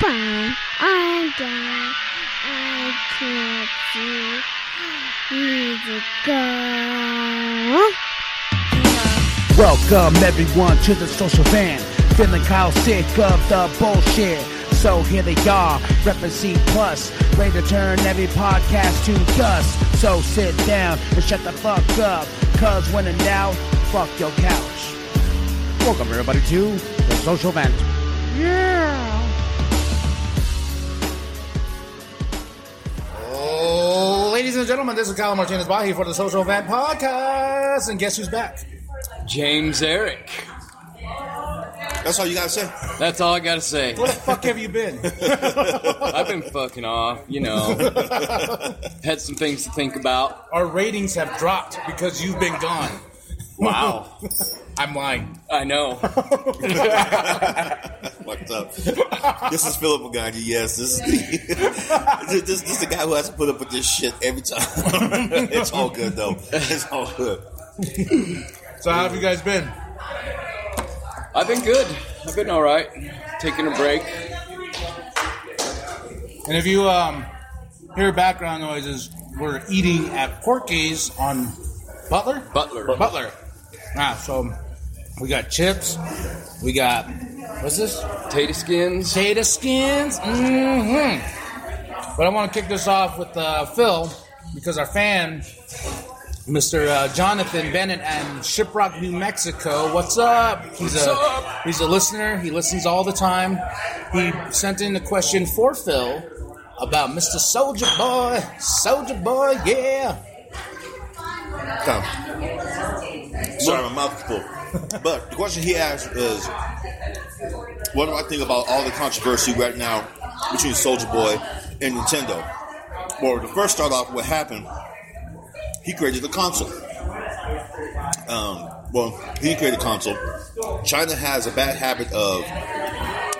Bye. I'm down. I can't see. Need to go. Welcome everyone to the social van. Feeling Kyle sick of the bullshit. So here they are, repping C plus, ready to turn every podcast to dust. So sit down and shut the fuck up, cause when in doubt, fuck your couch. Welcome everybody to the social vent. Yeah. Ladies and gentlemen, this is Kyle Martinez Bahi for the Social Event Podcast. And guess who's back? James Eric. That's all you gotta say. That's all I gotta say. Where the fuck have you been? I've been fucking off, you know. Had some things to think about. Our ratings have dropped because you've been gone. Wow. I'm lying. I know. What's up? this is Philip Magani. Yes, this is the this, this, this is the guy who has to put up with this shit every time. it's all good though. It's all good. So, how have you guys been? I've been good. I've been all right. Taking a break. And if you um, hear background noises, we're eating at Porky's on Butler? Butler. Butler. Ah, so we got chips. We got, what's this? Potato skins. Potato skins. hmm But I want to kick this off with uh, Phil because our fan, Mr. Uh, Jonathan Bennett and Shiprock, New Mexico. What's up? He's What's a up? he's a listener. He listens all the time. He sent in a question for Phil about Mr. Soulja Boy. Soulja Boy, yeah. Come. Sorry, my mouth is full. But the question he asked is, what do I think about all the controversy right now between Soulja Boy and Nintendo? Well, to first start off, what happened? He created the console. Um, well, he created a console. China has a bad habit of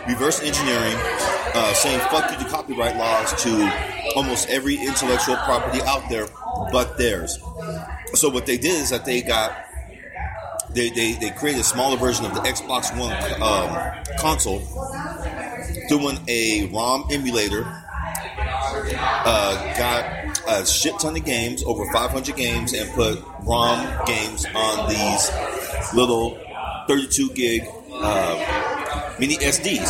reverse engineering, uh, saying fuck you to copyright laws to almost every intellectual property out there but theirs. So what they did is that they got they, they, they created a smaller version of the Xbox One um, console doing a ROM emulator. Uh, got a shit ton of games, over 500 games, and put ROM games on these little 32 gig uh, mini SDs.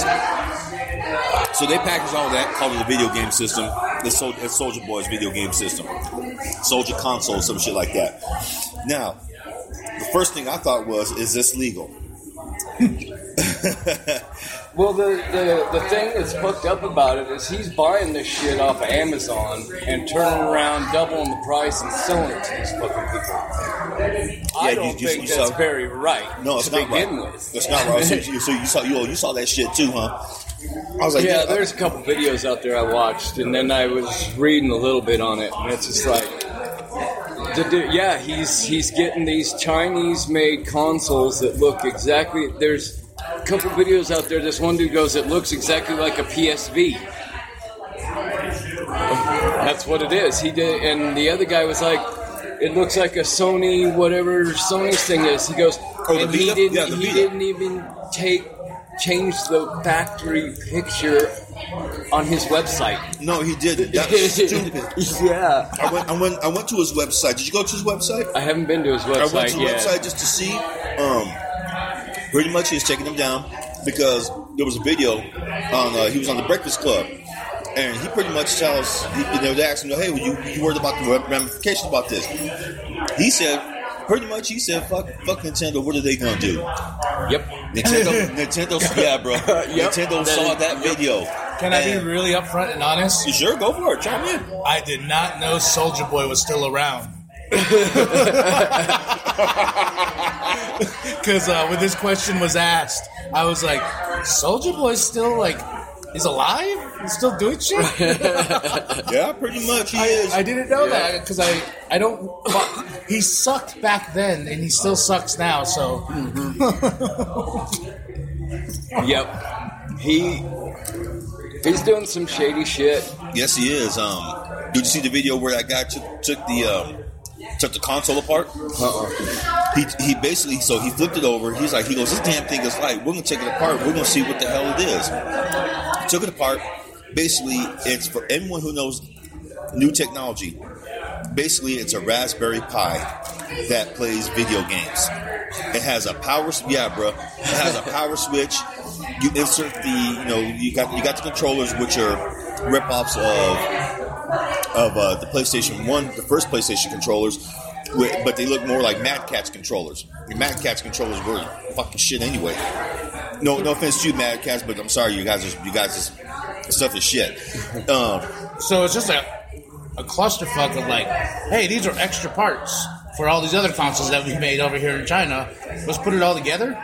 So they packaged all that, called it a video game system. The Soulja Boy's video game system, Soulja console, some shit like that. Now, the first thing I thought was, is this legal? Well, the, the, the thing that's fucked up about it is he's buying this shit off of Amazon and turning around, doubling the price, and selling it to these fucking people. I Yeah, don't you- you- think you that's saw- very right No, it's to not begin right. with. That's not right. So, you, so you saw you, you saw that shit too, huh? I was like, yeah, yeah, there's a couple videos out there I watched, and then I was reading a little bit on it, and it's just like, yeah, he's he's getting these Chinese-made consoles that look exactly. There's a couple videos out there. This one dude goes, "It looks exactly like a PSV." That's what it is. He did, and the other guy was like, "It looks like a Sony, whatever Sony's thing is." He goes, Oh, and he didn't. Yeah, he didn't even take change the factory picture on his website. no, he didn't. That's stupid. yeah, I went, I went, I went to his website. Did you go to his website? I haven't been to his website. I went to his yet. website just to see. Um, pretty much he's taking them down because there was a video on. Uh, he was on the Breakfast Club, and he pretty much tells. You know, they asked him, "Hey, were you you worried about the ramifications about this?" He said. Pretty much, he said, "Fuck, fuck Nintendo. What are they gonna do?" Yep. Nintendo, Nintendo, yeah, bro. Nintendo saw that video. Can I be really upfront and honest? You sure? Go for it. Chime in. I did not know Soulja Boy was still around. Because uh, when this question was asked, I was like, Soulja Boy's still like, he's alive? He's still doing shit? Yeah, pretty much. He is. I didn't know that because I, I don't. He sucked back then, and he still sucks now. So Yep. He he's doing some shady shit. Yes, he is. Um, did you see the video where that guy took, took the um, took the console apart? Uh-uh. He, he basically so he flipped it over. He's like he goes, this damn thing is light. We're gonna take it apart. We're gonna see what the hell it is. Took it apart. Basically, it's for anyone who knows new technology. Basically, it's a Raspberry Pi that plays video games. It has a power, yeah, bro. It has a power switch. You insert the, you know, you got you got the controllers, which are rip-offs of of uh, the PlayStation One, the first PlayStation controllers, but they look more like Mad Catz controllers. Your Mad Catz controllers were fucking shit anyway. No, no offense to you, Mad Catz, but I'm sorry, you guys, are, you guys, is, stuff is shit. Um, So it's just a, a clusterfuck of like, hey, these are extra parts for all these other consoles that we made over here in China. Let's put it all together.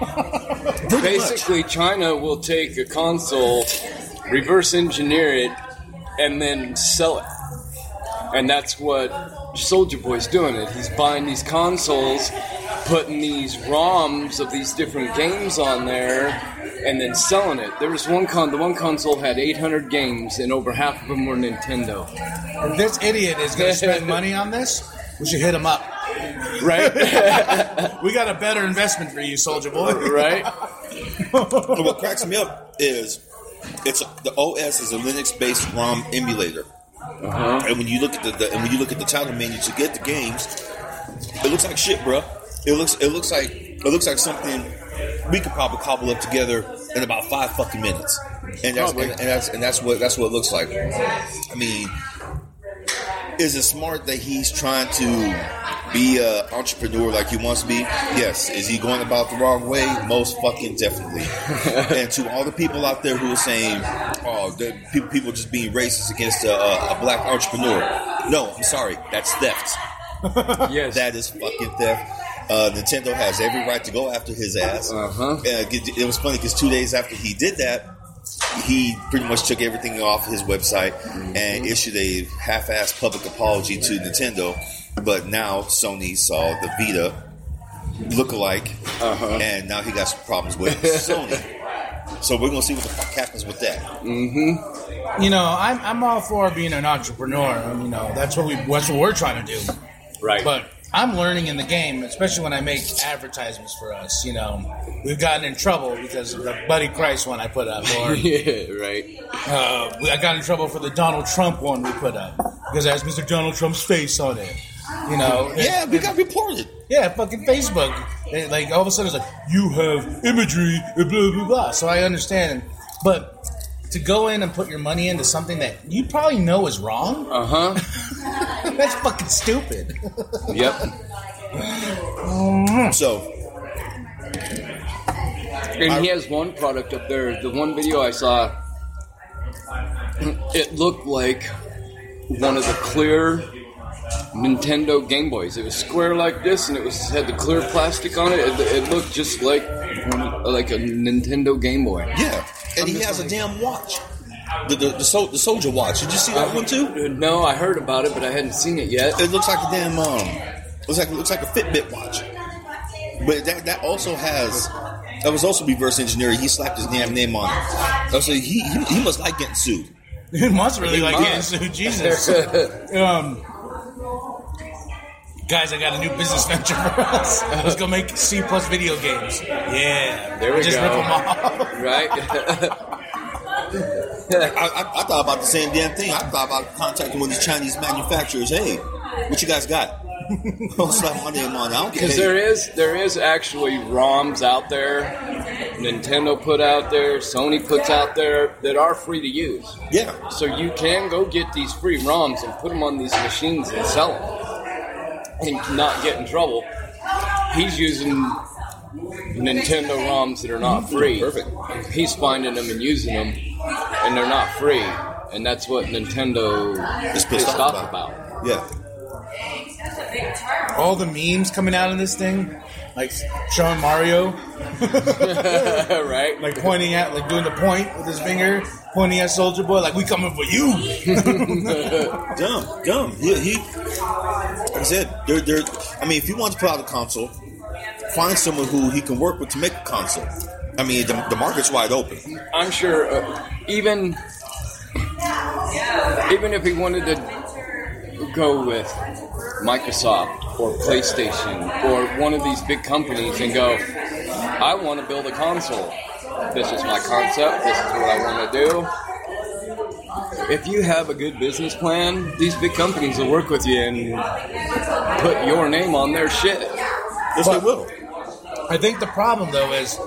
Basically, China will take a console, reverse engineer it, and then sell it. And that's what Soulja Boy's doing. It. He's buying these consoles, putting these ROMs of these different games on there, and then selling it. There was one con. The one console had 800 games, and over half of them were Nintendo. If this idiot is going to spend money on this, we should hit him up. Right? We got a better investment for you, Soulja Boy. right? But what cracks me up is it's the OS is a Linux-based ROM emulator, uh-huh. and when you look at the, the and when you look at the title menu to get the games, it looks like shit, bro. It looks it looks like it looks like something we could probably cobble up together in about five fucking minutes, and that's and, and that's and that's what that's what it looks like. I mean, is it smart that he's trying to be an entrepreneur like he wants to be? Yes. Is he going about the wrong way? Most fucking definitely. and to all the people out there who are saying, "Oh, people, people just being racist against a, a, a black entrepreneur," no, I'm sorry, that's theft. Yes. That is fucking theft. Uh, Nintendo has every right to go after his ass. Uh-huh. Uh, it it was funny because two days after he did that, he pretty much took everything off his website and issued a half-assed public apology to Nintendo. But now Sony saw the Vita look-alike, Uh-huh. and now he got some problems with Sony. So we're gonna see what the fuck happens with that. You know, I'm, I'm all for being an entrepreneur. You know, that's what we that's what we're trying to do. Right. But I'm learning in the game, especially when I make advertisements for us. You know, we've gotten in trouble because of the Buddy Christ one I put up, or yeah, right. uh, I got in trouble for the Donald Trump one we put up because it has Mr. Donald Trump's face on it. You know, Yeah, we got reported. yeah, fucking Facebook. It, like all of a sudden, it's like you have imagery, and blah blah blah. So I understand, but to go in and put your money into something that you probably know is wrong, Uh huh. that's fucking stupid. Yep. So And he has one product up there. The one video I saw, it looked like one of the clear Nintendo Game Boys. It was square like this, and it was had the clear plastic on it. It, it looked just like like a Nintendo Game Boy. yeah, and he has a damn watch. The the, the, sol- the Soulja watch. Did you see that one too? No, I heard about it, but I hadn't seen it yet. It looks like a damn um, looks like looks like a Fitbit watch. But that that also has that was also reverse engineering. He slapped his damn name on it. So he, he he must like getting sued. He must really He like must. getting sued. Jesus. um, guys, I got a new business venture for us. Let's go make C plus video games. Yeah, There we just go. rip them off. Right? I, I, I thought about the same damn thing. I thought about contacting one of these Chinese manufacturers. Hey, what you guys got? I'll slap my name on. I don't care. Because there is there is actually ROMs out there, Nintendo put out there, Sony puts out there that are free to use. yeah, So you can go get these free ROMs and put them on these machines and sell them, and not get in trouble. He's using Nintendo ROMs that are not free. Perfect. He's finding them and using them, and they're not free. And that's what Nintendo Is is pissed off about. yeah. All the memes coming out of this thing, like showing Mario, right? like pointing at, like doing the point with his finger, pointing at Soulja Boy, like we coming for you. Dumb, dumb. He, he like I said, they're, they're, I mean, if he wants to put out a console, find someone who he can work with to make a console. I mean, the, the market's wide open. I'm sure uh, even even if he wanted to go with Microsoft or PlayStation or one of these big companies and go, I want to build a console. This is my concept. This is what I want to do. If you have a good business plan, these big companies will work with you and put your name on their shit. Yes, they will. I think the problem though is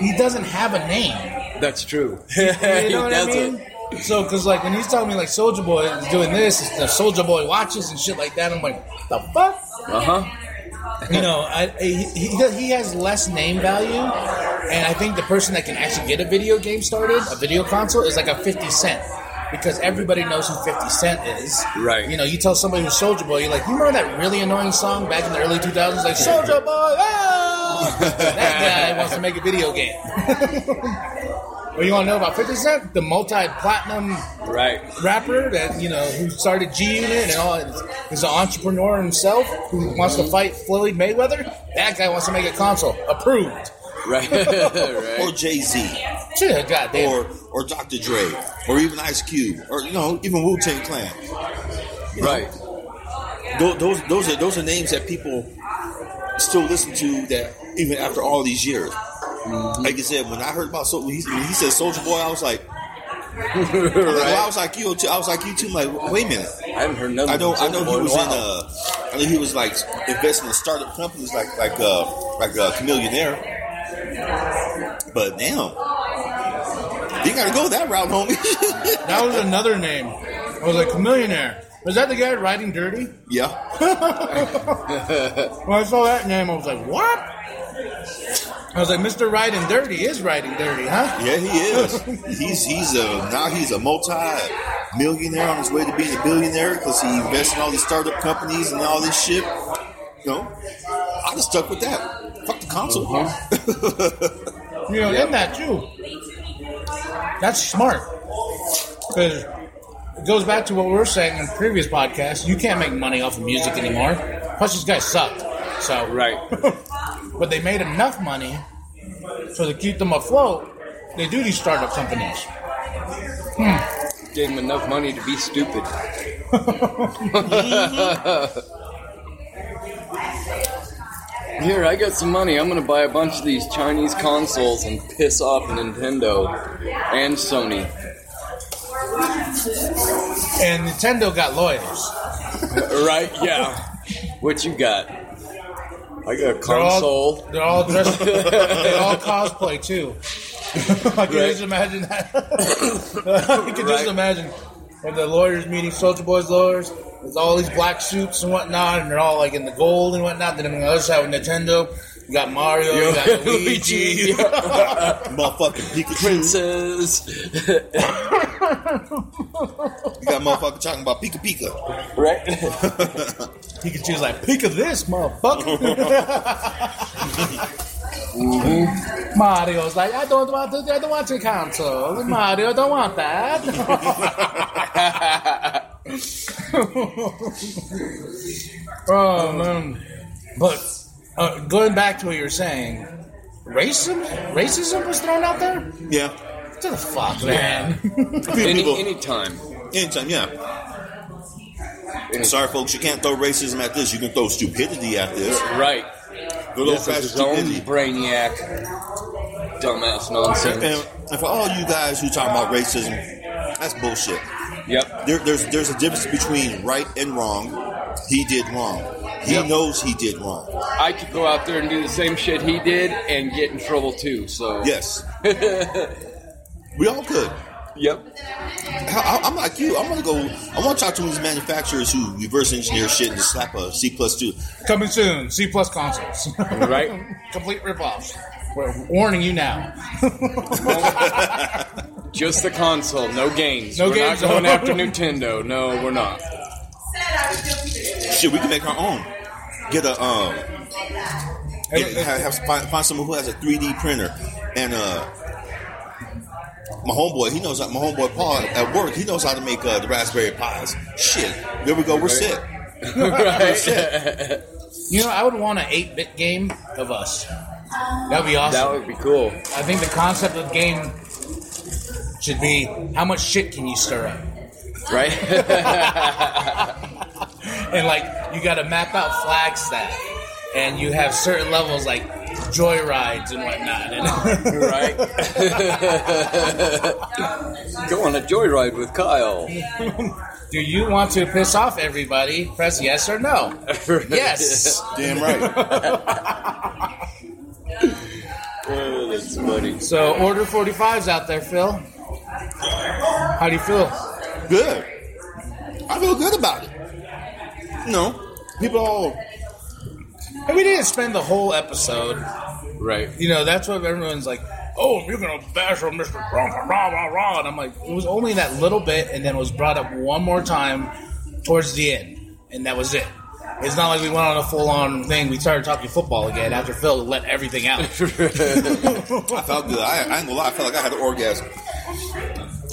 he doesn't have a name. That's true. You know he what I doesn't. mean? So, because like when he's telling me like Soulja Boy is doing this, it's the Soulja Boy watches and shit like that, I'm like, the fuck? Uh huh. You know, I, he, he he has less name value, and I think the person that can actually get a video game started, a video console, is like a Fifty Cent. Because everybody knows who 50 Cent is. Right. You know, you tell somebody who's Soulja Boy, you're like, you remember that really annoying song back in the early 2000s? Like, Soulja Boy, that guy wants to make a video game. Or you want to know about 50 Cent? The multi platinum Right. rapper that you know who started G Unit and all is an entrepreneur himself who wants to fight Floyd Mayweather. That guy wants to make a console approved. Right. Or. Jay Z, Shit, goddamn. or or Dr. Dre, or even Ice Cube, or you know even Wu Tang Clan. Right. Those, those those are those are names that people still listen to that even after all these years. Like I said, when I heard about Sol- when he, when he said Soulja Boy, I was like, well, I was like you too. I was like you too. I'm like, wait a minute. I haven't heard nothing. I know. I know he was in in. a. Uh, I know he was like investing in startup companies like like uh, like uh, Chamillionaire. But damn, you got to go that route, homie. that was another name. I was like, Chamillionaire. Was that the guy riding dirty? yeah, When I saw that name, I was like, what? I was like, Mr. Riding Dirty is riding dirty, huh? yeah, he is. He's he's a now he's a multi millionaire on his way to being a billionaire because he invests in all these startup companies and all this shit. You know, I just stuck with that. Fuck the console. Uh-huh. You know, in that too. That's smart. Because it goes back to what we were saying in previous podcasts. You can't make money off of music anymore. Plus, these guys sucked. So, Right. but they made enough money so to keep them afloat. They do these startup companies. Hmm. Gave them enough money to be stupid. Here, I got some money. I'm gonna buy a bunch of these Chinese consoles and piss off Nintendo and Sony. And Nintendo got lawyers. Right? Yeah. What you got? I got a They're console. all, they're all dressed. they all cosplay too. I can Right. just imagine that. I can just imagine when the lawyers meeting Soulja Boy's lawyers. with all these black suits and whatnot, and they're all like in the gold and whatnot. Then on the other side with Nintendo, you got Mario, you got Luigi. Motherfucking Pikachu. Princess. You got motherfucker talking about Pika Pika. right? Pikachu's like, pick of this, motherfucker. Mario's like, I don't want to, I don't want your console. Mario, I don't want that. oh man, but uh, going back to what you were saying, racism, racism was thrown out there. Yeah. To the fuck, man. Any People- anytime. Anytime, yeah. Sorry, folks, you can't throw racism at this. You can throw stupidity at this. Right. Good old This is fashioned his own stupidity. brainiac, dumbass nonsense. And, and for all you guys who talk about racism, that's bullshit. Yep. There, there's there's a difference between right and wrong. He did wrong. He Yep. knows he did wrong. I could go out there and do the same shit he did and get in trouble too. So Yes. we all could. Yep. I, I'm like you. I'm gonna go. I want to talk to these manufacturers who reverse engineer shit and just slap a C plus two. Coming soon, C plus consoles. Right. Complete ripoffs. We're warning you now. Just the console, no games. No we're games. not going after Nintendo. No, we're not. Shit, we can make our own. Get a um. Get, have, have find, find someone who has a 3D printer and uh. My homeboy, he knows. My homeboy Paul at work, he knows how to make uh, the Raspberry Pis. Shit, there we go. We're set. right. You know, I would want an 8 bit game of us. That would be awesome. that would be cool. I think the concept of the game should be how much shit can you stir up? Right. And like, you got to map out Flagstaff. And you have certain levels like joyrides and whatnot. And right? Go on a joyride with Kyle. do you want to piss off everybody? Press yes or no. Yes. Damn right. Oh, that's funny. So order 45s out there, Phil. How do you feel? Good. I feel good about it. No, people all. And we didn't spend the whole episode. Right. You know, that's what everyone's like. Oh, you're gonna bash on Mr. Rah, rah, rah, rah. And I'm like, it was only that little bit, and then it was brought up one more time towards the end, and that was it. It's not like we went on a full on thing. We started talking football again after Phil let everything out. I felt good. I, I ain't gonna lie. I felt like I had an orgasm.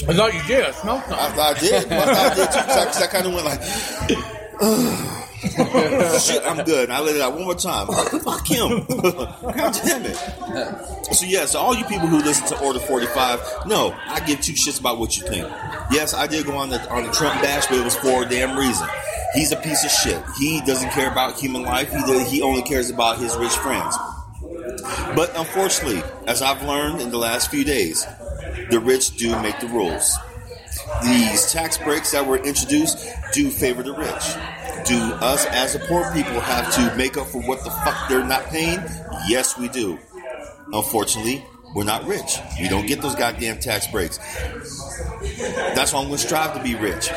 I thought you did. I smelled I, something. I did. I, thought I did too. Because I, kind of went like, shit, I'm good. And I let it out one more time. Fuck him. God damn it. So, yes, all you people who listen to Order 45, no, I give two shits about what you think. Yes, I did go on the, on the Trump bash, but it was for a damn reason. He's a piece of shit. He doesn't care about human life. He, he only cares about his rich friends. But unfortunately, as I've learned in the last few days, the rich do make the rules. These tax breaks that were introduced do favor the rich. Do us as the poor people have to make up for what the fuck they're not paying? Yes, we do. Unfortunately, we're not rich. We don't get those goddamn tax breaks. That's why I'm going to strive to be rich.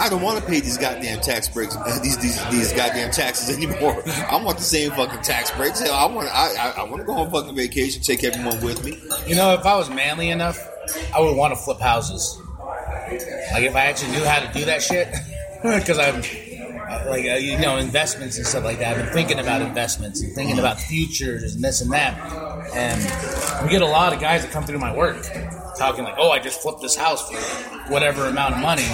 I don't want to pay these goddamn tax breaks, these these these goddamn taxes anymore. I want the same fucking tax breaks. Hell, I want I, I, I want to go on fucking vacation, take everyone with me. You know, if I was manly enough, I would want to flip houses. Like if I actually knew how to do that shit, because I'm uh, like uh, you know investments and stuff like that. I've been thinking about investments and thinking about futures and this and that. And we get a lot of guys that come through my work talking like, "Oh, I just flipped this house for whatever amount of money."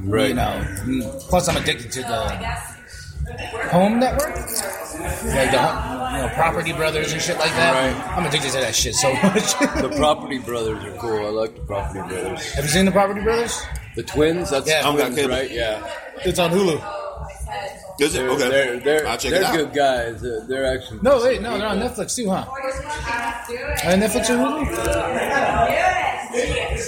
Right. You know. Plus, I'm addicted to the home network, like the you know property brothers and shit like that. Right. I'm addicted to that shit so much. The Property Brothers are cool. I like the Property Brothers. Have you seen the Property Brothers? The twins? That's Yeah. Twins, right? Yeah. It's on Hulu. Is it They're, okay? they're, they're, I'll check they're it out. good guys. They're, they're actually. No, wait, no, they're on Netflix too, huh? Are they Netflix or Hulu?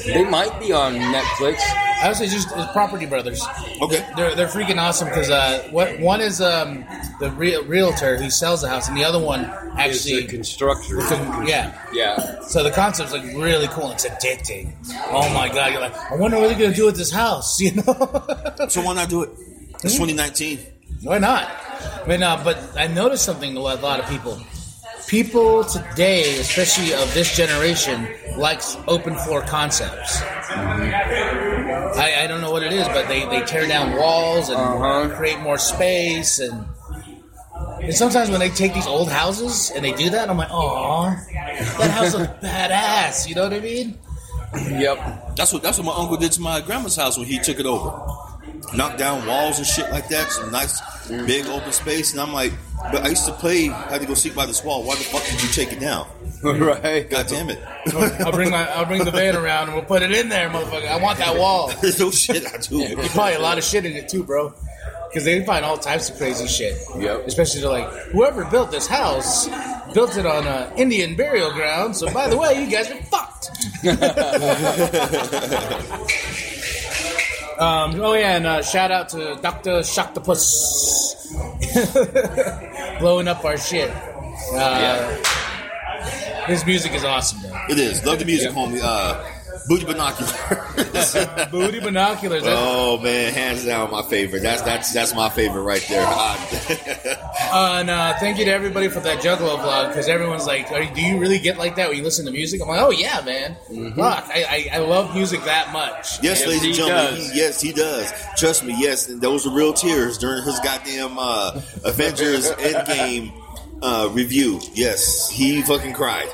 They might be on Netflix. I would say just it's Property Brothers. Okay. They're they're freaking awesome because uh, what one is um the real realtor who sells the house, and the other one It's actually a constructor. yeah. Yeah. So the concept's like really cool. It's addicting. Oh my god, you're like, I wonder what they're gonna do with this house. You know? So why not do it? It's 2019. Why not? Mean, uh, but I noticed something a lot of people. People today, especially of this generation, likes open floor concepts. I, I don't know what it is, but they, they tear down walls and Uh-huh. create more space and. And sometimes when they take these old houses and they do that, I'm like, oh, that house looks badass. You know what I mean? Yep. That's what that's what my uncle did to my grandma's house when he took it over. Knocked down walls and shit like that. Some nice big open space, and I'm like, but I used to play. I had to go sleep by this wall. Why the fuck did you take it down? right. God damn it! I'll bring my I'll bring the van around and we'll put it in there, motherfucker. I want that wall. There's no shit, I do. There's probably a lot of shit in it too, bro. Because they find all types of crazy shit. Yep. Especially to like whoever built this house built it on a Indian burial ground. So by the way, you guys are fucked. um, oh yeah, and uh, shout out to Doctor Shocktopus blowing up our shit. Uh, His music is awesome, though. It is. Love the music, homie. Uh, booty binoculars. Booty binoculars. that's- oh man, hands down, my favorite. That's that's that's my favorite right there. Uh, and uh, thank you to everybody for that Juggalo vlog because everyone's like, Are, "Do you really get like that when you listen to music?" I'm like, "Oh yeah, man. Fuck, I, I, I love music that much." Yes, Yes, ladies and gentlemen. He, yes, he does. Trust me. Yes, and those were real tears during his goddamn uh, Avengers Endgame uh, review. Yes, he fucking cried.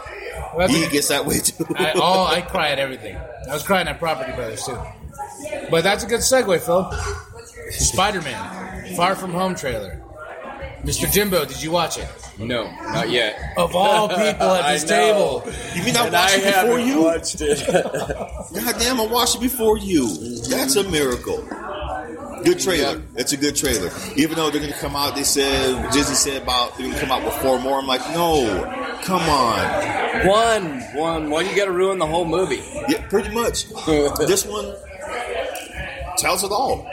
That's He a- gets that way too. I, oh, I cry at everything. I was crying at Property Brothers too. But that's a good segue, Phil. Spider-Man, Far From Home trailer. Mr. Jimbo, did you watch it? No, not yet. Of all people at this table, you mean I And I watched it before you? watched it. God damn, I watched it before you. That's a miracle. Good trailer. It's a good trailer. Even though they're gonna come out, they said Disney said about they're gonna come out with four more. I'm like, no, Come on. One, one. Why you got to ruin the whole movie? Yeah, pretty much. this one tells it all.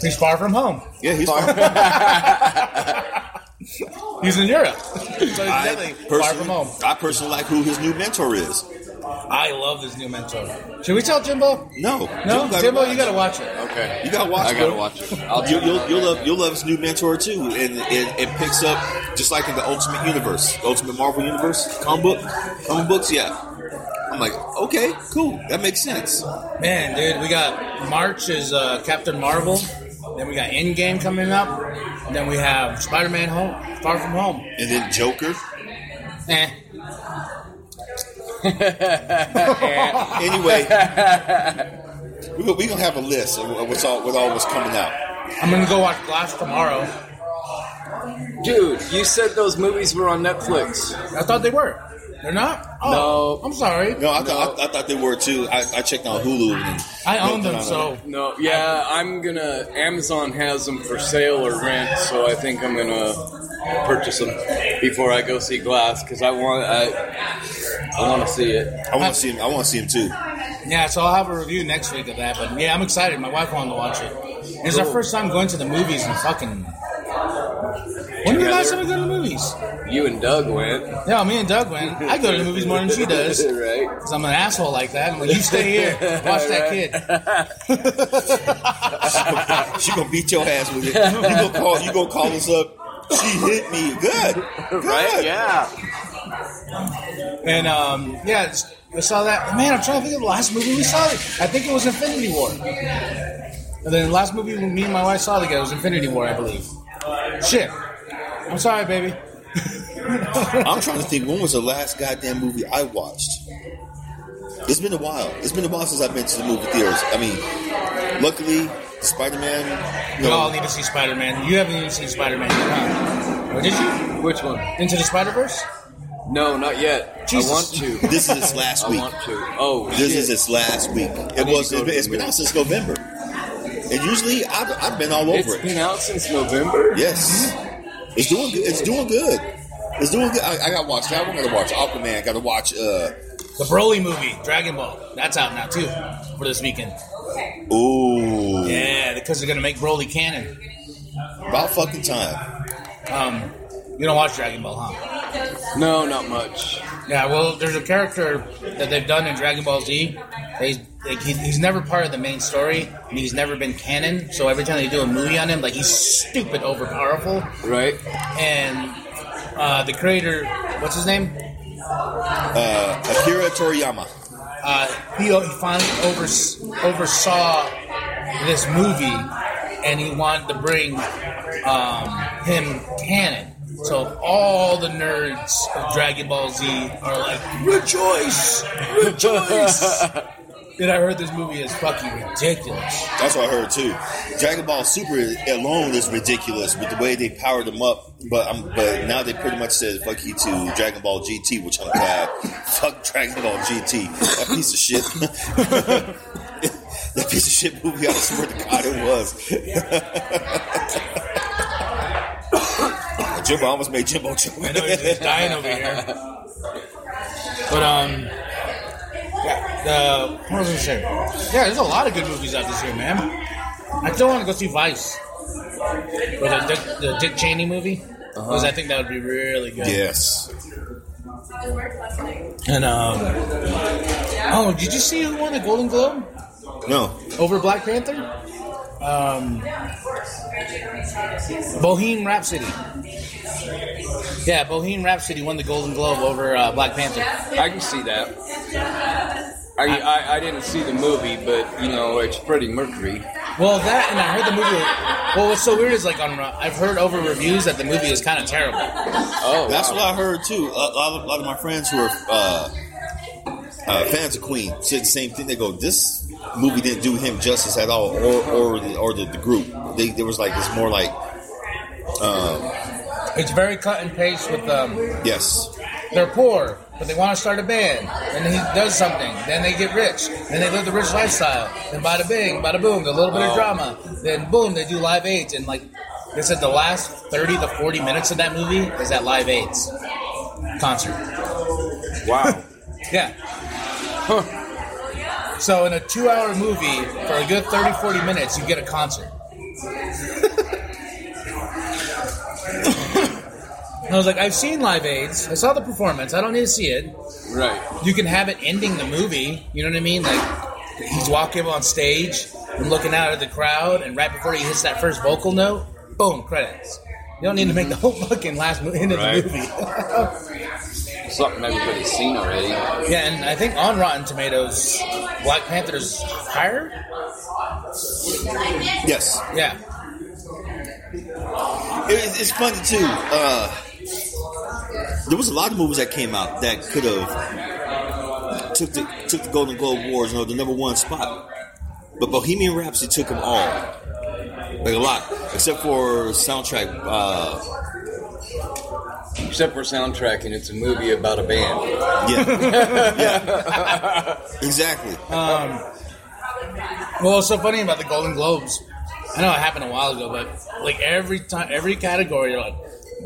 He's far from home. Yeah, he's far. From- He's in Europe. so he's I far from personally, home. I personally like who his new mentor is. I love this new mentor. Should we tell Jimbo? No, No, gotta Jimbo, you gotta watch it. Okay. You gotta watch I it, I gotta watch it. I'll You, you'll, you'll love you'll love his new mentor too, and it, it picks up just like in the Ultimate Universe, Ultimate Marvel Universe comic book, comic books. Yeah, I'm like, okay, cool, that makes sense. Man, dude, we got March is uh, Captain Marvel. Then we got Endgame coming up. And then we have Spider-Man Home, Far From Home. And then Joker. Eh. Anyway, we go, we gonna have a list of what's all with all what's coming out. I'm gonna go watch Glass tomorrow. Dude, you said those movies were on Netflix. I thought they were. They're not. Oh, No. I'm sorry. No, I, thought I, I thought they were too. I, I checked on Hulu. And I own them, no, so No, yeah, I'm gonna. Amazon has them for sale or rent, so I think I'm gonna purchase them before I go see Glass because I want. I, I want to see it. I want to see him. I want to see him too. yeah. So I'll have a review next week of that. But yeah, I'm excited. My wife wanted to watch it. It's our first time going to the movies and fucking. When did the last time we go to the movies? You and Doug went, Yeah, me and Doug went. I go to the movies more than she does. right? Because I'm an asshole like that. I'm like, you stay here, watch that kid. She gonna beat your ass with it. You gonna call? You gonna call us up? She hit me. Good. Good. Right? Yeah. And um, yeah, it's- I saw that. Man, I'm trying to think of the last movie we saw. I think it was Infinity War. And then the last movie me and my wife saw together was Infinity War, I believe. Shit. I'm sorry, baby. I'm trying to think. When was the last goddamn movie I watched? It's been a while. It's been a while since I've been to the movie theaters. I mean, luckily, Spider-Man. You We all need to see Spider Man. You haven't even seen Spider Man yet, huh? Or did you? Which one? Into the Spider Verse? No, not yet. Jesus. I want to. this is its last week. I week. want to. Oh, This shit. is its last week. It was. to It's been, to it's the been movie. out since November. And usually, I've, I've been all It's over it. It's been out since November. Yes, it's doing. good. It's doing good. It's doing good. I, I got to watch that. one. I got to watch Aquaman. Got to watch. uh The Broly movie, Dragon Ball. That's out now, too, for this weekend. Ooh, Yeah, because they're going to make Broly canon. about fucking time. Um, you don't watch Dragon Ball, huh? No, not much. Yeah, well, there's a character that they've done in Dragon Ball Z. They, like, he, he's never part of the main story, and he's never been canon. So every time they do a movie on him, like he's stupid over powerful. Right? And uh, the creator, what's his name? Uh, Akira Toriyama. Uh, he, he finally overs, oversaw this movie, and he wanted to bring um, him canon. So all the nerds of Dragon Ball Z are like, rejoice, rejoice. And I heard this movie is fucking ridiculous. That's what I heard too. Dragon Ball Super alone is ridiculous with the way they powered them up. But I'm, but now they pretty much said fuck you to Dragon Ball GT, which I'm glad. Fuck Dragon Ball GT, that piece of shit. that piece of shit movie. I swear to God, it was. Jimbo almost made Jimbo choke. I know he's just dying over here. But um, the what was I gonna say? Yeah, there's a lot of good movies out this year, man. I still want to go see Vice, or the Dick, the Dick Cheney movie, because I think that would be really good. Yes. And um, oh, did you see who won the Golden Globe No. over Black Panther? Um, Bohemian Rhapsody. Yeah, Bohemian Rhapsody won the Golden Globe over uh, Black Panther. I can see that. I, I, I didn't see the movie, but you know it's Freddie Mercury. Well, that and I heard the movie. Well, what's so weird is like on I've heard over reviews that the movie is kind of terrible. Oh, That's wow. what I heard too. A lot of, a lot of my friends who are uh, uh, fans of Queen said the same thing. They go, "This movie didn't do him justice at all, or or the, or the, the group." They there was like it's more like, um, It's very cut and paste with um, yes, they're poor, but they want to start a band, and he does something. Then they get rich, then they live the rich lifestyle. Then bada bing, bada boom, a little bit of oh. drama. Then boom, they do live aids, and like they said, the last thirty to forty minutes of that movie is at live aids. concert. Wow. Yeah. So in a two-hour movie, for a good 30, 40 minutes, you get a concert. I was like, I've seen Live Aids. I saw the performance. I don't need to see it. right. You can have it ending the movie. You know what I mean? Like he's walking on stage and looking out at the crowd, and right before he hits that first vocal note, boom, credits. You don't need to make the whole fucking last mo- end of Right. the movie. Something everybody's seen already. yeah, and I think on Rotten Tomatoes, Black Panther's higher. Yes. Yeah, It, it's funny too. Uh, there was a lot of movies that came out that could have took the took the Golden Globe Awards, you know, the number one spot. But Bohemian Rhapsody took them all, like a lot, except for soundtrack. Uh, Except for soundtrack, and it's a movie about a band. yeah, yeah, exactly. Well, what's so funny about the Golden Globes? I know it happened a while ago, but like every time, every category, you're like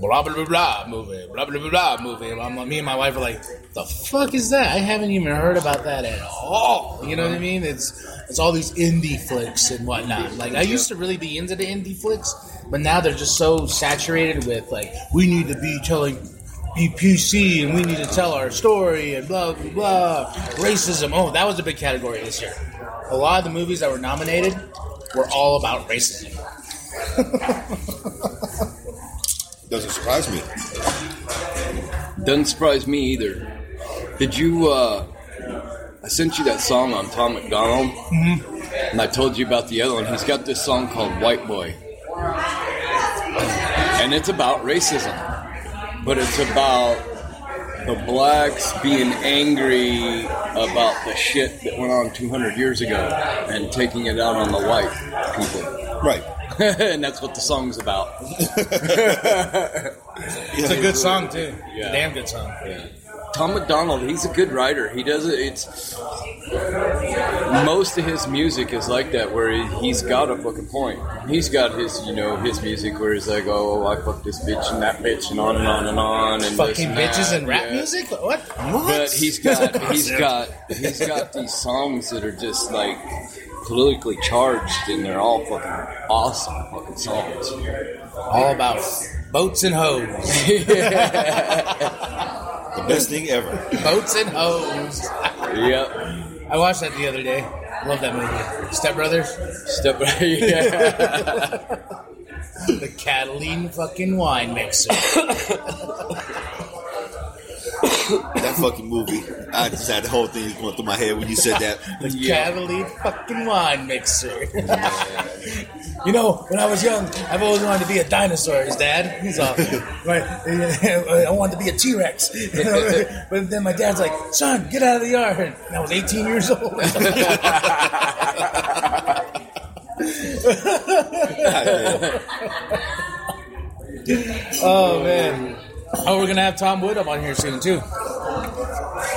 blah blah blah blah movie, blah blah blah blah movie. I'm, me and my wife are like, the fuck is that? I haven't even heard about that at all. You know what I mean? It's it's all these indie flicks and whatnot. Like I used to really be into the indie flicks, but now they're just so saturated with like we need to be telling. Be PC and we need to tell our story and blah blah blah. Racism. Oh, that was a big category this year. A lot of the movies that were nominated were all about racism. Doesn't surprise me. Doesn't surprise me either. Did you? uh I sent you that song on Tom MacDonald, and I told you about the other one. He's got this song called "White Boy," and it's about racism, but it's about the blacks being angry about the shit that went on 200 years ago and taking it out on the white people. Right. And that's what the song's about. It's a good song too. Yeah. Damn good song. Yeah. Tom MacDonald, he's a good writer. He does it. It's most of his music is like that, where he, he's got a fucking point. He's got his, you know, his music where he's like, "Oh, I fucked this bitch and that bitch and on and on and on and Fucking and bitches that, and rap yeah. music? What? What? But he's got he's got he's got these songs that are just like politically charged, and they're all fucking awesome fucking songs. all about boats and hoes. The best thing ever. boats and hoes. Yep. I watched that the other day. Love that movie. Step Brothers. Step yeah. The Catalina fucking wine mixer. That fucking movie. I just had the whole thing going through my head when you said that. The Yeah. Catalina fucking wine mixer. you know, when I was young, I've always wanted to be a dinosaur. His dad, he's all, right? I wanted to be a T Rex. but then my dad's like, son, get out of the yard. And I was 18 years old. oh, man. Oh, we're going to have Tom Wood up on here soon, too.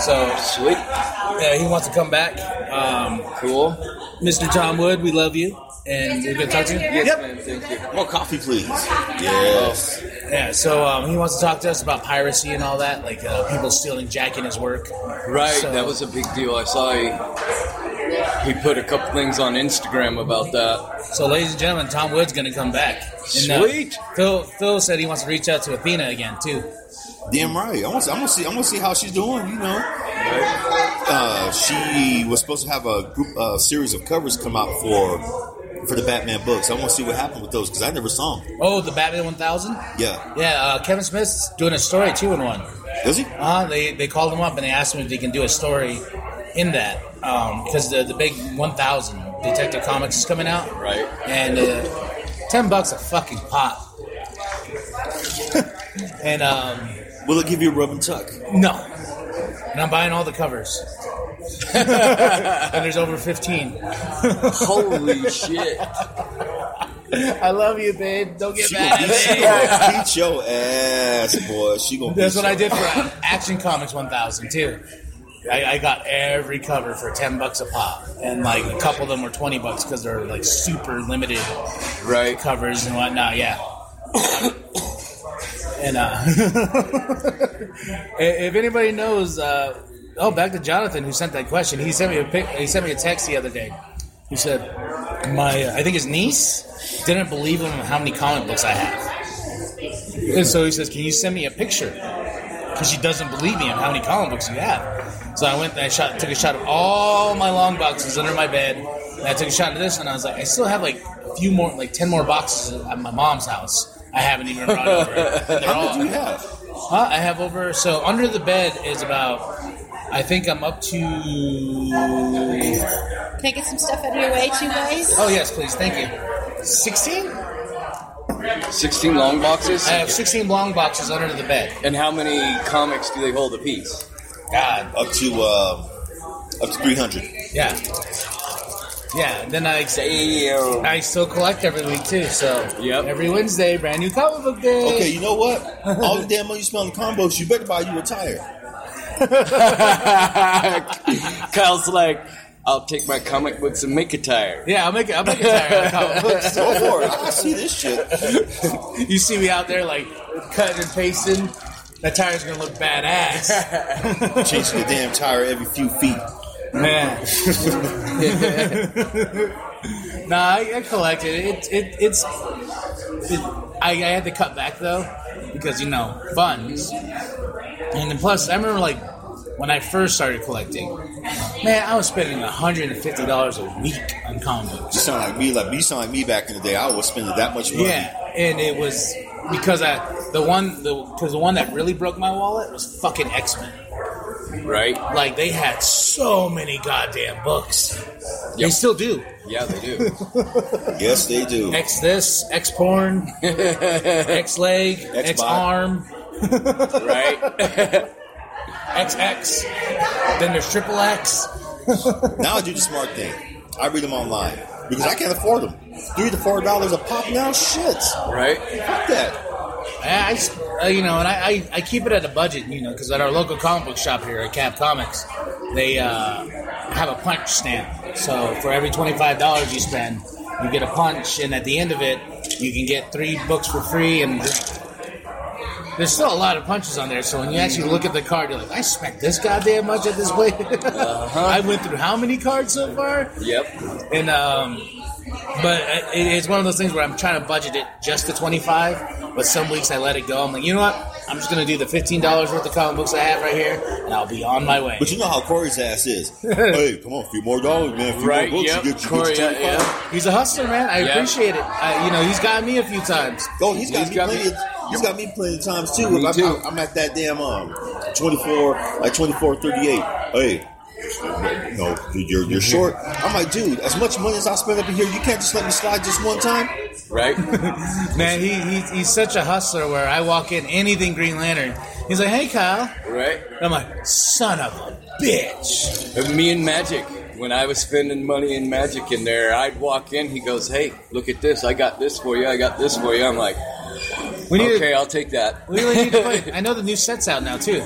So, Sweet. yeah, he wants to come back. Um, Cool. Mr. Tom Wood, we love you, and we're gonna talk to you. Yes, man. Thank you. More coffee, please. Yes. Yeah. So um, he wants to talk to us about piracy and all that, like uh, people stealing Jack in his work. Right, So- that was a big deal. I saw he, he put a couple things on Instagram about that. So, ladies and gentlemen, Tom Wood's gonna come back. And, uh, Sweet. Phil Phil said he wants to reach out to Athena again too. Damn right. I want to. I want to see. I want to see how she's doing. You know, uh, she was supposed to have a group, uh, series of covers come out for for the Batman books. I want to see what happened with those because I never saw them. Oh, the Batman 1000. Yeah, Yeah, uh, Kevin Smith's doing a story two in one. does he? Uh, they they called him up and they asked him if they can do a story in that because the the big 1000 Detective Comics is coming out. Right. and uh, ten bucks a fucking pop. and um, Will it give you a rub and tuck? no, and I'm buying all the covers. and there's over fifteen. Holy shit. I love you, babe. Don't get She mad beat, at she me. gonna beat your ass, boy. She gonna. That's beat what I did for Action Comics 1000 too. I, I got every cover for ten bucks a pop, and like a couple of them were twenty bucks because they're like super limited Right. covers and whatnot. Yeah. And uh, if anybody knows, uh, oh, back to Jonathan who sent that question. He sent me a pic, he sent me a text the other day. He said, "My, I think his niece didn't believe him how many comic books I have." And so he says, "Can you send me a picture?" Because she doesn't believe me how many comic books you have. So I went and I shot, took a shot of all my long boxes under my bed. And I took a shot of this, and I was like, I still have like a few more, like ten more boxes at my mom's house. I haven't even brought over. And they're How all- much do you have? Huh? I have over. So under the bed is about. I think I'm up to. Can I get some stuff out of your way, too, guys? Oh yes, please. Thank you. Sixteen. 16 long boxes? I have sixteen long boxes under the bed. And how many comics do they hold a piece? God. Up to uh, up to three hundred. Yeah. Yeah. Then I Damn. I still collect every week too. So Yep. every Wednesday, brand new comic book day. Okay, you know what? All the damn money you spend on combos, you better buy you a tire. Kyle's like, I'll take my comic books and make a tire. Yeah, I'll make it. I'll make it tired of comic books. Go for it. I see this shit. You see me out there like cutting and pasting. That tire's gonna look badass. Changing the damn tire every few feet. Man. nah, I, I collected it. It, it it's. It, I, I had to cut back though because you know funds, and plus I remember like when I first started collecting, man, I was spending hundred and fifty dollars a week on comic You sound like me, like me, sound like me back in the day. I was spending that much money. Yeah, and it was because I the one the because the one that really broke my wallet was fucking X Men. Right? Like they had so many goddamn books. They still do. Yeah, they do. Yes, they do. X this, X porn, X leg, X X arm, right? XX. Then there's triple X. Now I do the smart thing. I read them online because I can't afford them. Three to four dollars a pop now. Shit. right? Fuck that. I, I- uh, you know, and I, I, I keep it at a budget, you know, because at our local comic book shop here at Cap Comics, they uh, have a punch stamp. So for every twenty five dollars you spend, you get a punch, and at the end of it, you can get three books for free and. drink. There's still a lot of punches on there, so when you actually look at the card, you're like, I spent this goddamn much at this place. I went through how many cards so far? Yep. And um, but it, it's one of those things where I'm trying to budget it just to 25. But some weeks I let it go. I'm like, you know what? I'm just gonna do the $15 worth of comic books I have right here, and I'll be on my way. But you know how Corey's ass is. hey, come on, a few more dollars, man. A few Right, more books, yep. you get, you Corey, get your yeah, yeah. He's a hustler, man. I Yeah. appreciate it. I, you know, he's got me a few times. Oh, he's got He's me got plenty. me- Of, he's got me plenty of times too. Me I'm, too. I'm, I'm at that damn um, 24, like 24, 38. Hey, no, you're you're short. I'm like, dude, as much money as I spend up in here, you can't just let me slide just one time. Right? Man, he, he he's such a hustler. Where I walk in, anything Green Lantern, he's like, "Hey, Kyle." right? I'm like, "Son of a bitch." And Me and Magic. When I was spending money in Magic in there, I'd walk in. He goes, "Hey, look at this! I got this for you. I got this for you." I'm like, We need "Okay, to, I'll take that." we really need to play. I know the new set's out now too.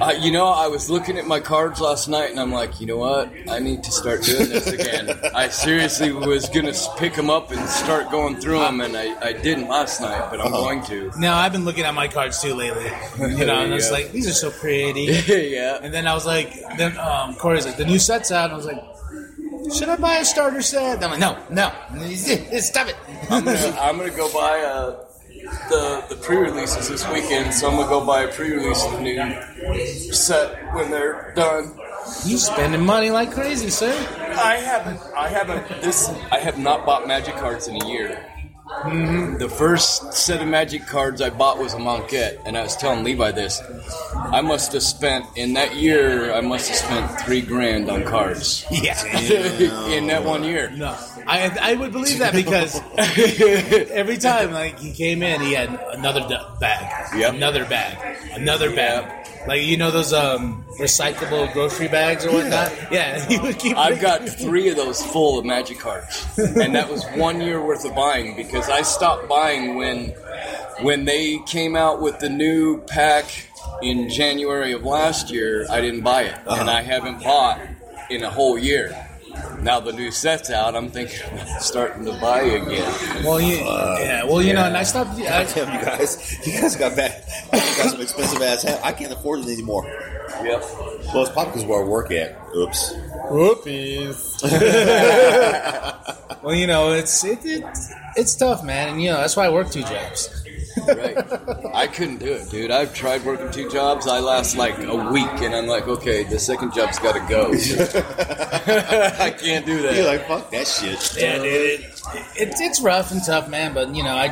Uh, you know, I was looking at my cards last night, and I'm like, you know what? I need to start doing this again. I seriously was gonna pick them up and start going through them, and I, I didn't last night, but I'm going to. No, I've been looking at my cards too lately. You know, and I was like, these are so pretty. yeah. And then I was like, then um, Corey's like, the new set's out. And I was like, should I buy a starter set? And I'm like, no, no, stop it. I'm gonna, I'm gonna go buy uh, the the pre-releases this weekend, so I'm gonna go buy a pre-release of the new set when they're done. you spending money like crazy, sir. I haven't. I haven't. This. I have not bought Magic cards in a year. Mm-hmm. The first set of Magic cards I bought was Amonkhet, and I was telling Levi this. I must have spent in that year. I must have spent three grand on cards Yeah. in that one year. No, I I would believe that because every time like he came in, he had another d- bag, Yep. another bag, another bag. Like you know those um recyclable grocery bags or whatnot. Yeah, he would keep. I've got three of those full of Magic cards, and that was one year worth of buying because I stopped buying when when they came out with the new pack in January of last year. I didn't buy it, and I haven't bought in a whole year. Now the new set's out, I'm thinking about starting to buy again. Well, you, uh, yeah. Well, you know, and I stopped. I, Damn, you guys, you guys got back, got some expensive ass hat. I can't afford it anymore. Yep. Well, it's probably because where I work at. Oops. Whoopies. well, you know, it's it, it, it's tough, man, and you know that's why I work two jobs. Right. I couldn't do it, dude. I've tried working two jobs. I last like a week, and I'm like, okay, the second job's got to go. I can't do that. You're like, fuck that shit. Yeah, dude, it, it, it's rough and tough, man. But you know, I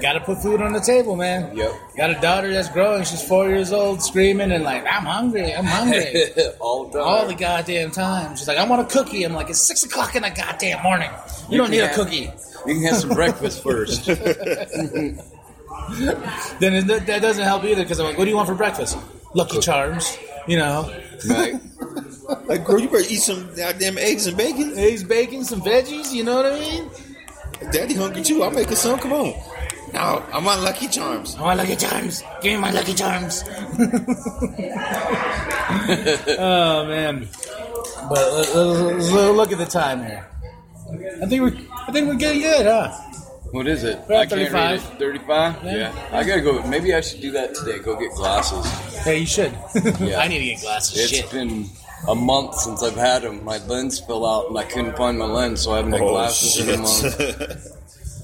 got to put food on the table, man. Yep. Got a daughter that's growing. She's four years old, screaming and like, I'm hungry. I'm hungry. All done. All the goddamn time. She's like, I want a cookie. I'm like, it's six o'clock in the goddamn morning. You, You don't need a cookie. You can have some breakfast first. Then it, that doesn't help either because I'm like, what do you want for breakfast? Lucky Charms. You know, right. Like, girl, you better eat some goddamn eggs and bacon. eggs, bacon, some veggies. You know what I mean? Daddy hungry too. I'll make us some. Come on. No, I'm on Lucky Charms. I want Lucky Charms. Give me my Lucky Charms. oh man! But let- let- let- look at the time here. I think we're I think we're getting good, huh? What is it? We're I can't 35. read it. 35? Yeah. Yeah. I gotta go. Maybe I should do that today. Go get glasses. Hey, you should. Yeah. I need to get glasses. It's Shit. been a month since I've had them. My lens fell out and I couldn't find my lens, so I haven't had Oh, glasses in a month.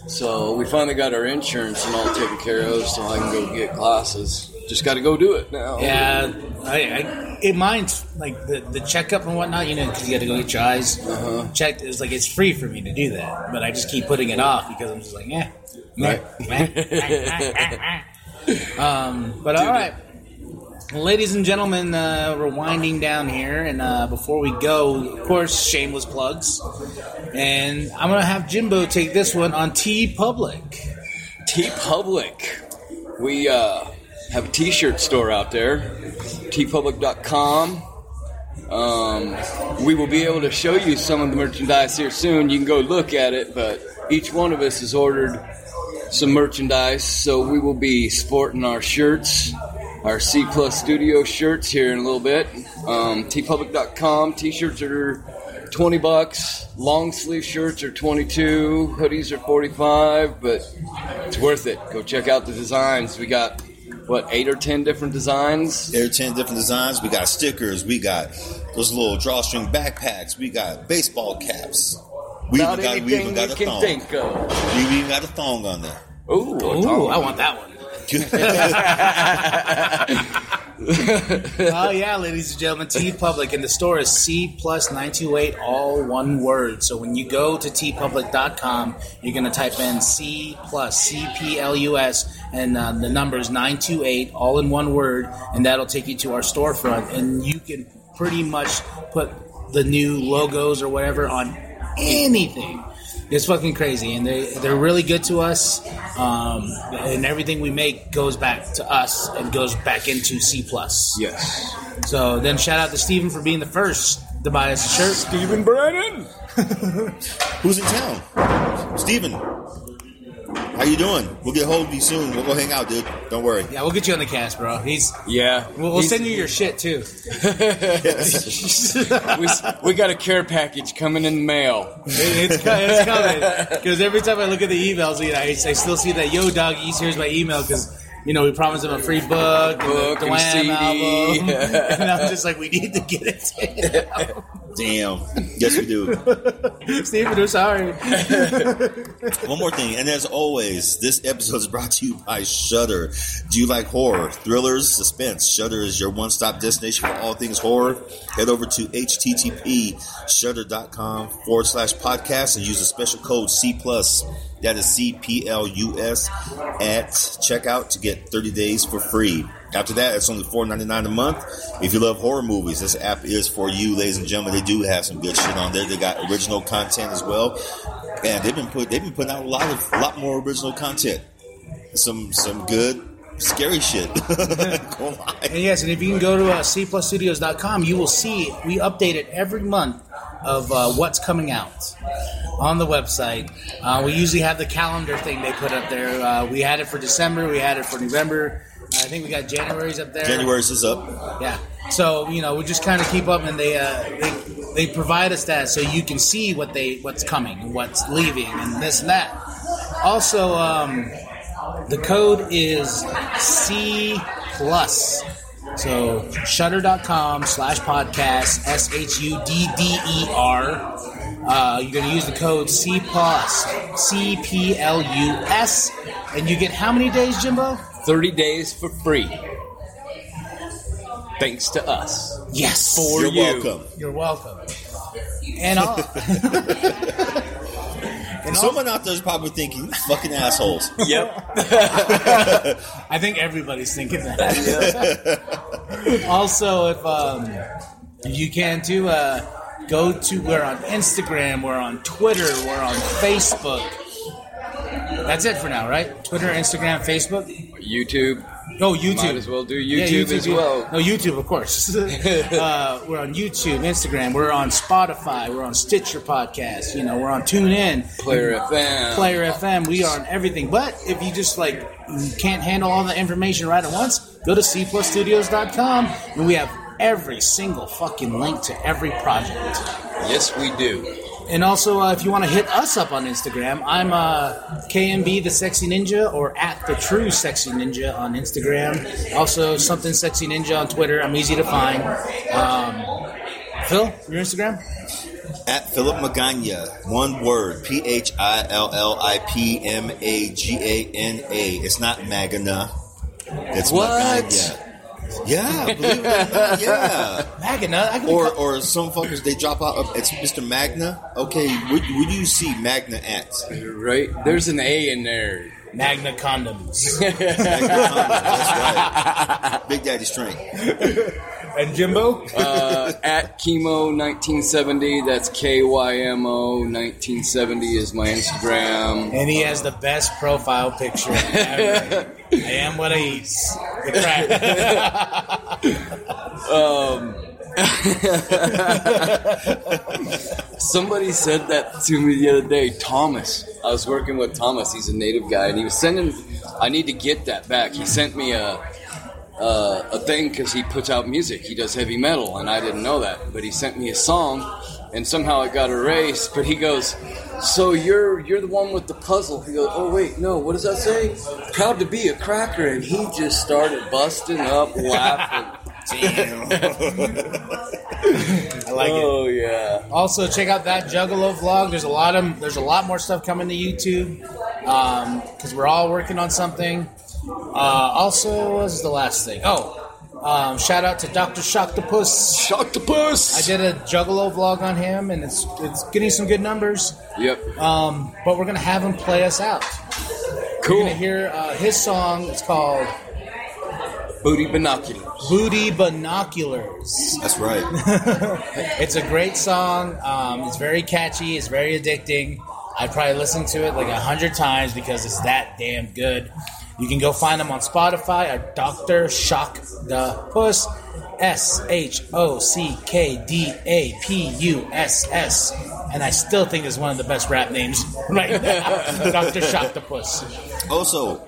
So we finally got our insurance and all taken care of, so I can go get glasses. Just got to go do it now. Yeah, I, I it mine's like the, the checkup and whatnot. You know, because you got to go get your eyes Uh-huh. checked. It's like it's free for me to do that, but I just keep putting it off because I'm just like, eh. um, but all right, Well, ladies and gentlemen, uh, we're winding down here, and uh, before we go, of course, shameless plugs, and I'm gonna have Jimbo take this one on TeePublic. T Public. We uh, have a T-shirt store out there, teepublic.com. Um, we will be able to show you some of the merchandise here soon. You can go look at it, but each one of us has ordered some merchandise, so we will be sporting our shirts, our C Plus Studio shirts here in a little bit. Um, teepublic.com. T-shirts are 20 bucks. Long sleeve shirts are 22. Hoodies are 45, but it's worth it. Go check out the designs. We got what eight or ten different designs. There are 10 different designs. We got stickers. We got those little drawstring backpacks. We got baseball caps. We Not even got, we even got a thong. think of. We even got a thong on there. Ooh, Ooh, I want that one. oh yeah, ladies and gentlemen, TeePublic and the store is C plus nine two eight, all one word. So when you go to teepublic.com, you're gonna type in C plus C P L U S, and uh, the number is nine two eight, all in one word, and that'll take you to our storefront, and you can pretty much put the new logos or whatever on anything. It's fucking crazy, and they they're really good to us. Um, and everything we make goes back to us and goes back into C plus. Yes. So then, shout out to Steven for being the first to buy us a shirt. Stephen Brennan. Who's in town? Steven. How you doing? We'll get hold of you soon. We'll go hang out, dude. Don't worry. Yeah, we'll get you on the cast, bro. He's Yeah. we'll, we'll He's- send you your shit too. we, we got a care package coming in the mail. It- it's, it's coming because every time I look at the emails, you know, I, I still see that yo doggies. Here's my email because you know we promised him a free book, Book and and the CD. Album, and I'm just like, we need to get it. Damn. Yes, we do. Steven, we're sorry. One more thing, and as always, this episode is brought to you by Shudder. Do you like horror, thrillers, suspense? Shudder is your one-stop destination for all things horror. Head over to http shudder.com forward slash podcast and use the special code C plus. That is C P L U S at checkout to get 30 days for free. After that, it's only $4.99 a month. If you love horror movies, this app is for you, ladies and gentlemen. They do have some good shit on there. They got original content as well and they've been put they've been putting out a lot of a lot more original content. Some some good scary shit. And yes, and if you can go to uh, cplusstudios.com, you will see we update it every month of uh, what's coming out on the website. Uh, we usually have the calendar thing they put up there. Uh, we had it for December, we had it for November. I think we got January's up there. January's is up. Yeah. So you know, we just kind of keep up, and they, uh, they they provide us that so you can see what they what's coming and what's leaving and this and that. Also, um, the code is C plus. So shudder.com slash podcast S H U D D E R. Uh, you're going to use the code C plus C P L U S, and you get how many days, Jimbo? 30 days for free. Thanks to us. Yes, For You're you. welcome. You're welcome. And all, and all, Someone out there's probably thinking, "You fucking assholes. Yep. I think everybody's thinking that. also, if um, you can too, uh, go to we're on Instagram, we're on Twitter, we're on Facebook. That's it for now, right? Twitter, Instagram, Facebook. YouTube. Oh, YouTube. Might as well do Yeah, YouTube, as yeah. well. No, YouTube, of course. uh, we're on YouTube, Instagram. We're on Spotify. We're on Stitcher Podcast. You know, we're on TuneIn. Player FM. Player FM. We are on everything. But if you just like can't handle all the information right at once, go to cplusstudios.com and we have every single fucking link to every project. Yes, we do. And also, uh, if you want to hit us up on Instagram, I'm uh, KMB the Sexy Ninja or at the True Sexy Ninja on Instagram. Also, something Sexy Ninja on Twitter. I'm easy to find. Um, Phil, your Instagram? At Philip Magana, one word, P H I L L I P M A G A N A. It's not Magana. It's What? Magana. Yeah, believe it or not, yeah. Magna. I can Or or some fuckers they drop out. It's Mr. Magna. Okay, what, what do you see Magna at? Right? There's an A in there. Magna Condoms. That's right. Big Daddy Strength. and Jimbo? Uh, at Kymo 1970. That's K Y M O 1970 is my Instagram. and he has the best profile picture ever. I am what I eat. The crack. Somebody said that to me the other day. Thomas. I was working with Thomas. He's a native guy, and he was sending. I need to get that back. He sent me a uh, a thing because he puts out music. He does heavy metal, and I didn't know that. But he sent me a song, and somehow it got erased. But he goes, "So you're you're the one with the puzzle?" He goes, "Oh wait, no. What does that say? Proud to be a cracker." And he just started busting up laughing. Damn. I like it. oh yeah. Also, check out that Juggalo vlog. There's a lot of there's a lot more stuff coming to YouTube because we're all working on something. Uh, also, what was the last thing? Oh, um, shout out to Doctor Shocktopus. Octopus. I did a Juggalo vlog on him, and it's it's getting some good numbers. Yep. Um, but we're gonna have him play us out. You're Cool. gonna hear uh, his song. It's called Booty binoculars. Booty Binoculars. That's right. It's a great song. Um, it's very catchy. It's very addicting. I probably listened to it like a hundred times because it's that damn good. You can go find them on Spotify at Doctor Shock the Puss. S H O C K D A P U S S. And I still think it's one of the best rap names right now. Dr. Shock the Puss. Also,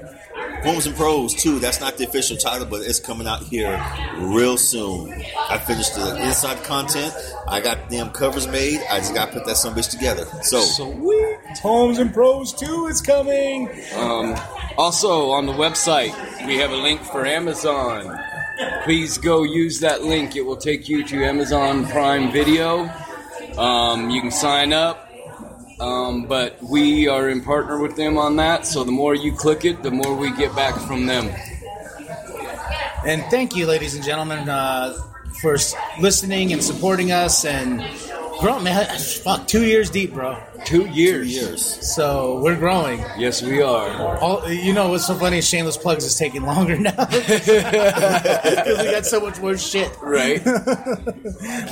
Poems and Pros too. That's not the official title, but it's coming out here real soon. I finished the inside content. I got them covers made. I just got to put that some bitch together. So, Sweet. Poems and Pros 2 is coming. Um, also, on the website, we have a link for Amazon. Please go use that link. It will take you to Amazon Prime Video. Um, you can sign up, um, but we are in partner with them on that. So the more you click it, the more we get back from them. And thank you, ladies and gentlemen, uh, for listening and supporting us. And growing, man, fuck, two years deep, bro. Two years. years. So we're growing. Yes, we are. All, you know what's so funny? Shameless Plugs is taking longer now because we got so much more shit. Right.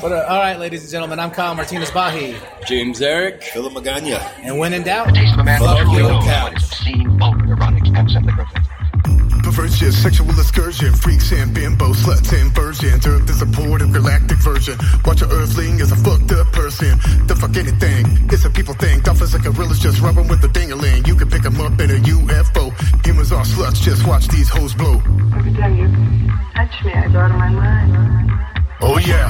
But uh, all right, ladies and gentlemen, I'm Kyle Martinez Bahi, James Eric. Philip Magana. and when in doubt, Taste of a man fuck never your knows couch. Perversion, sexual excursion, freaks and bimbo, sluts and virgins. Earth is a supportive galactic version. Watch a earthling as a fucked up person. The fuck anything, it's a people thing. Dolphins and gorillas just rubbing with the dingaling. You can pick 'em up in a UFO. Humans are sluts, just watch these hoes blow. Every time you touch me, I go out of my mind. Oh yeah,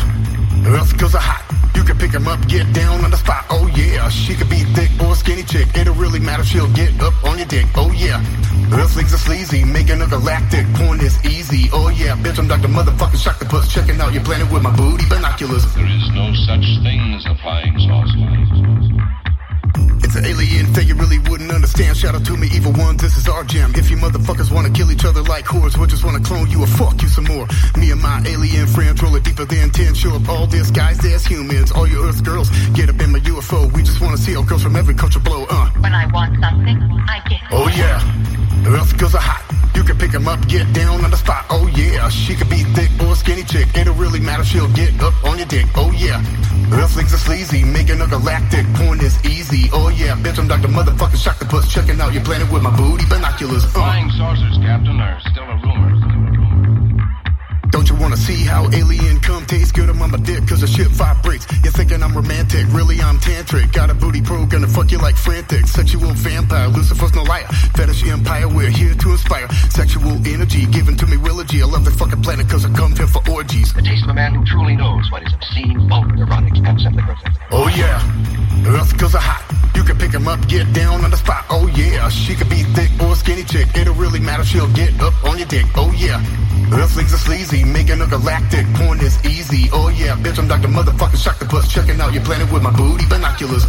Earth girls are hot. You can pick 'em up, get down on the spot. Oh yeah, she could be thick or skinny chick. It don't really matter, she'll get up on your dick. Oh yeah, Earthlings are sleazy, making a galactic. Porn is easy. Oh yeah, bitch, I'm Dr. Motherfucking Shock the Puss. Checking out your planet with my booty binoculars. There is no such thing as a flying saucer. It's an alien thing you really wouldn't understand. Shout out to me, evil ones, this is our jam. If you motherfuckers wanna kill each other like whores, we just wanna clone you or fuck you some more. Me and my alien friends roll it deeper than 10. Show up all disguised as humans. All your Earth girls, get up in my UFO. We just wanna see how girls from every culture blow, uh. When I want something, I get it. Oh yeah, Earth girls are hot. You can pick 'em up, get down on the spot. Oh yeah, she could be thick or skinny chick. It don't really matter, she'll get up on your dick. Oh yeah, Earthlings are sleazy, making a galactic. Porn is easy. Oh yeah, bitch, I'm Dr. Motherfucking Shock the Puss. Checking out your planet with my booty binoculars. Uh. Flying saucers, Captain, are still a rumor. Don't you wanna see how alien cum tastes good? I'm on my dick cause the shit vibrates. You're thinking I'm romantic, really I'm tantric. Got a booty pro, gonna fuck you like frantic. Sexual vampire, Lucifer's no liar. Fetish empire, we're here to inspire. Sexual energy given to me eulogy. I love the fucking planet cause I come here for orgies. The taste of a man who truly knows what is obscene, vulgar, erotic, and simply. Oh yeah, Earth girls are hot. You can pick pick 'em up, get down on the spot. Oh yeah, she could be thick or skinny chick. It don't really matter, she'll get up on your dick. Oh yeah, Earthlings are sleazy, making a galactic. Porn is easy. Oh yeah, bitch, I'm Dr. Motherfucking Shock the Puss. Checking out your planet with my booty binoculars.